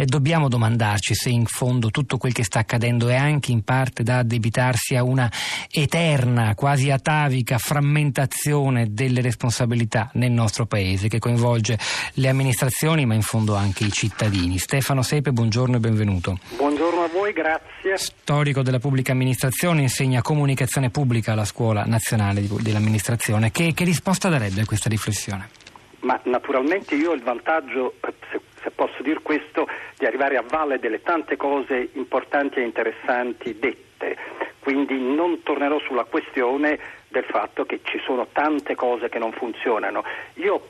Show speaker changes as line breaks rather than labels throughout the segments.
E dobbiamo domandarci se in fondo tutto quel che sta accadendo è anche in parte da addebitarsi a una eterna, quasi atavica frammentazione delle responsabilità nel nostro paese che coinvolge le amministrazioni ma in fondo anche i cittadini. Stefano Sepe, buongiorno e benvenuto.
Buongiorno a voi, grazie.
Storico della pubblica amministrazione, insegna comunicazione pubblica alla Scuola Nazionale dell'Amministrazione. Che, che risposta darebbe a questa riflessione?
Ma naturalmente io ho il vantaggio, posso dire questo, di arrivare a valle delle tante cose importanti e interessanti dette. Quindi non tornerò sulla questione del fatto che ci sono tante cose che non funzionano. Io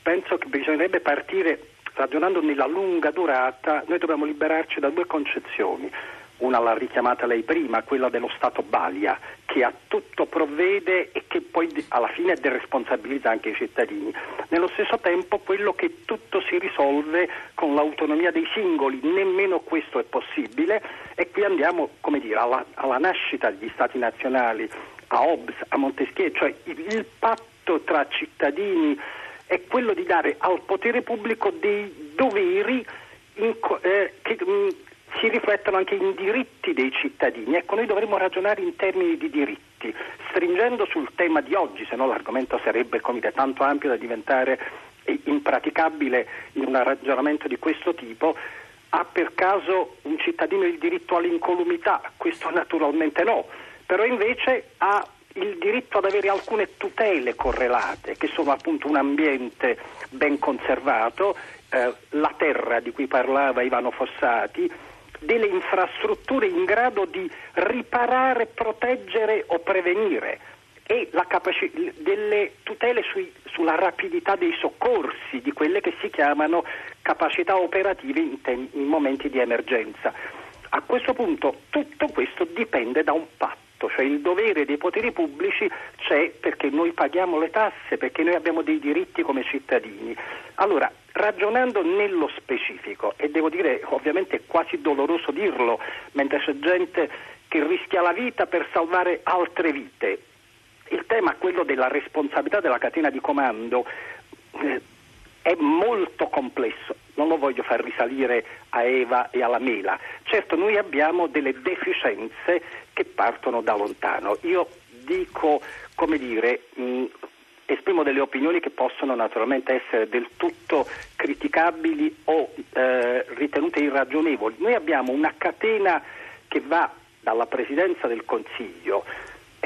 penso che bisognerebbe partire ragionando nella lunga durata, noi dobbiamo liberarci da due concezioni una l'ha richiamata lei prima, quella dello Stato Balia, che a tutto provvede e che poi alla fine deresponsabilizza anche i cittadini. Nello stesso tempo quello che tutto si risolve con l'autonomia dei singoli, nemmeno questo è possibile e qui andiamo dire, alla, alla, nascita degli Stati nazionali, a Hobbes, a Montesquieu, cioè il, il patto tra cittadini è quello di dare al potere pubblico dei doveri in, eh, che, mm, riflettono anche i diritti dei cittadini. Ecco, noi dovremmo ragionare in termini di diritti, stringendo sul tema di oggi, se no l'argomento sarebbe dire, tanto ampio da diventare impraticabile in un ragionamento di questo tipo. Ha per caso un cittadino il diritto all'incolumità? Questo naturalmente no, però invece ha il diritto ad avere alcune tutele correlate, che sono appunto un ambiente ben conservato, eh, la terra di cui parlava Ivano Fossati, delle infrastrutture in grado di riparare, proteggere o prevenire e capaci- delle tutele sui, sulla rapidità dei soccorsi, di quelle che si chiamano capacità operative in, tem- in momenti di emergenza. A questo punto tutto questo dipende da un patto, cioè il dovere dei poteri pubblici c'è perché noi paghiamo le tasse, perché noi abbiamo dei diritti come cittadini. Allora, ragionando nello specifico, e devo dire ovviamente è quasi doloroso dirlo, mentre c'è gente che rischia la vita per salvare altre vite, il tema, quello della responsabilità della catena di comando, eh, è molto complesso, non lo voglio far risalire a Eva e alla Mela. Certo, noi abbiamo delle deficienze che partono da lontano. Io dico, come dire, mh, esprimo delle opinioni che possono naturalmente essere del tutto criticabili o eh, ritenute irragionevoli. Noi abbiamo una catena che va dalla Presidenza del Consiglio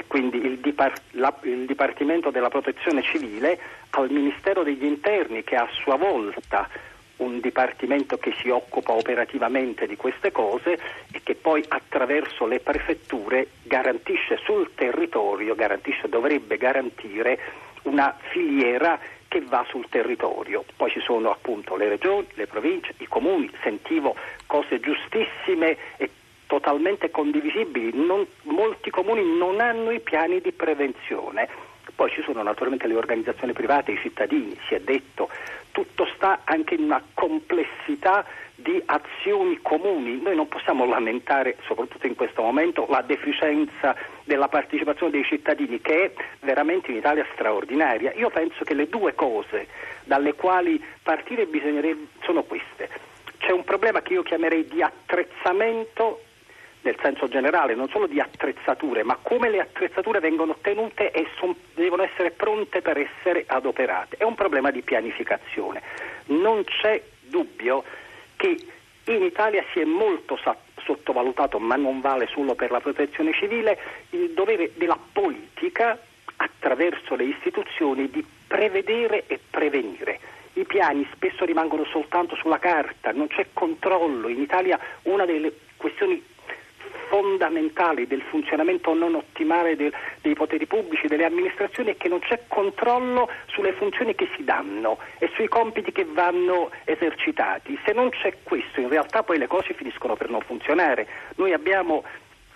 e quindi il, Dipar- la, il Dipartimento della Protezione Civile al Ministero degli Interni che a sua volta un dipartimento che si occupa operativamente di queste cose e che poi attraverso le prefetture garantisce sul territorio, garantisce, dovrebbe garantire una filiera che va sul territorio. Poi ci sono appunto le regioni, le province, i comuni, sentivo cose giustissime e totalmente condivisibili. Non, molti comuni non hanno i piani di prevenzione. Poi ci sono naturalmente le organizzazioni private, i cittadini, si è detto, tutto sta anche in una complessità di azioni comuni. Noi non possiamo lamentare, soprattutto in questo momento, la deficienza della partecipazione dei cittadini, che è veramente in Italia straordinaria. Io penso che le due cose dalle quali partire bisognerebbe sono queste. C'è un problema che io chiamerei di attrezzamento nel senso generale, non solo di attrezzature, ma come le attrezzature vengono tenute e son, devono essere pronte per essere adoperate. È un problema di pianificazione. Non c'è dubbio che in Italia si è molto sottovalutato, ma non vale solo per la protezione civile, il dovere della politica attraverso le istituzioni di prevedere e prevenire. I piani spesso rimangono soltanto sulla carta, non c'è controllo. In Italia una delle questioni fondamentali del funzionamento non ottimale del, dei poteri pubblici, delle amministrazioni è che non c'è controllo sulle funzioni che si danno e sui compiti che vanno esercitati. Se non c'è questo, in realtà poi le cose finiscono per non funzionare. Noi abbiamo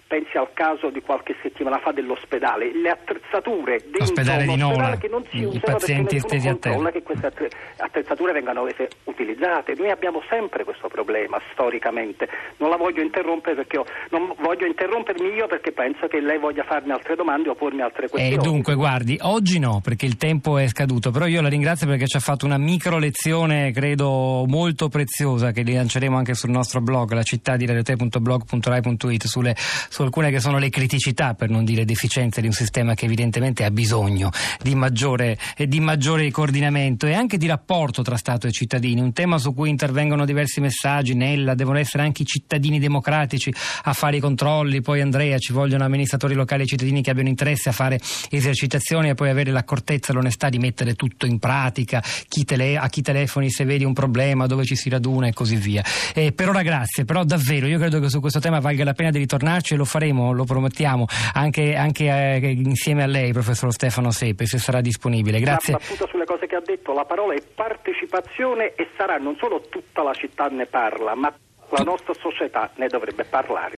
pensi al caso di qualche settimana fa dell'ospedale, le attrezzature dentro
L'ospedale di Nola,
che non si
i
usano
pazienti estesi a terra.
che queste attrezzature vengano rese utilizzate. Noi abbiamo sempre questo problema storicamente. Non la voglio interrompere perché ho, non voglio interrompermi io perché penso che lei voglia farmi altre domande o pormi altre
E
questioni.
dunque, guardi, oggi no, perché il tempo è scaduto, però io la ringrazio perché ci ha fatto una micro lezione, credo molto preziosa, che lanceremo anche sul nostro blog, la città di radiote.blog.rai.it, sulle, su alcune che sono le criticità, per non dire deficienze, di un sistema che evidentemente ha bisogno di maggiore, eh, di maggiore coordinamento e anche di rapporto tra Stato e cittadini, un tema su cui intervengono diversi messaggi, Nella, devono essere anche i cittadini democratici a fare i controlli, poi Andrea, ci vogliono amministratori locali e cittadini che abbiano interesse a fare esercitazioni e poi avere l'accortezza e l'onestà di mettere tutto in pratica, chi tele- a chi telefoni se vedi un problema, dove ci si raduna e così via. Eh, per ora grazie, però davvero io credo che su questo tema valga la pena di ritornarci e lo faremo, lo promettiamo, anche, anche eh, insieme a lei, professor Stefano Sepe, se sarà disponibile. Grazie.
Battuta sulle cose che ha detto, la parola è partecipazione e sarà non solo tutta la città ne parla, ma la nostra società ne dovrebbe parlare.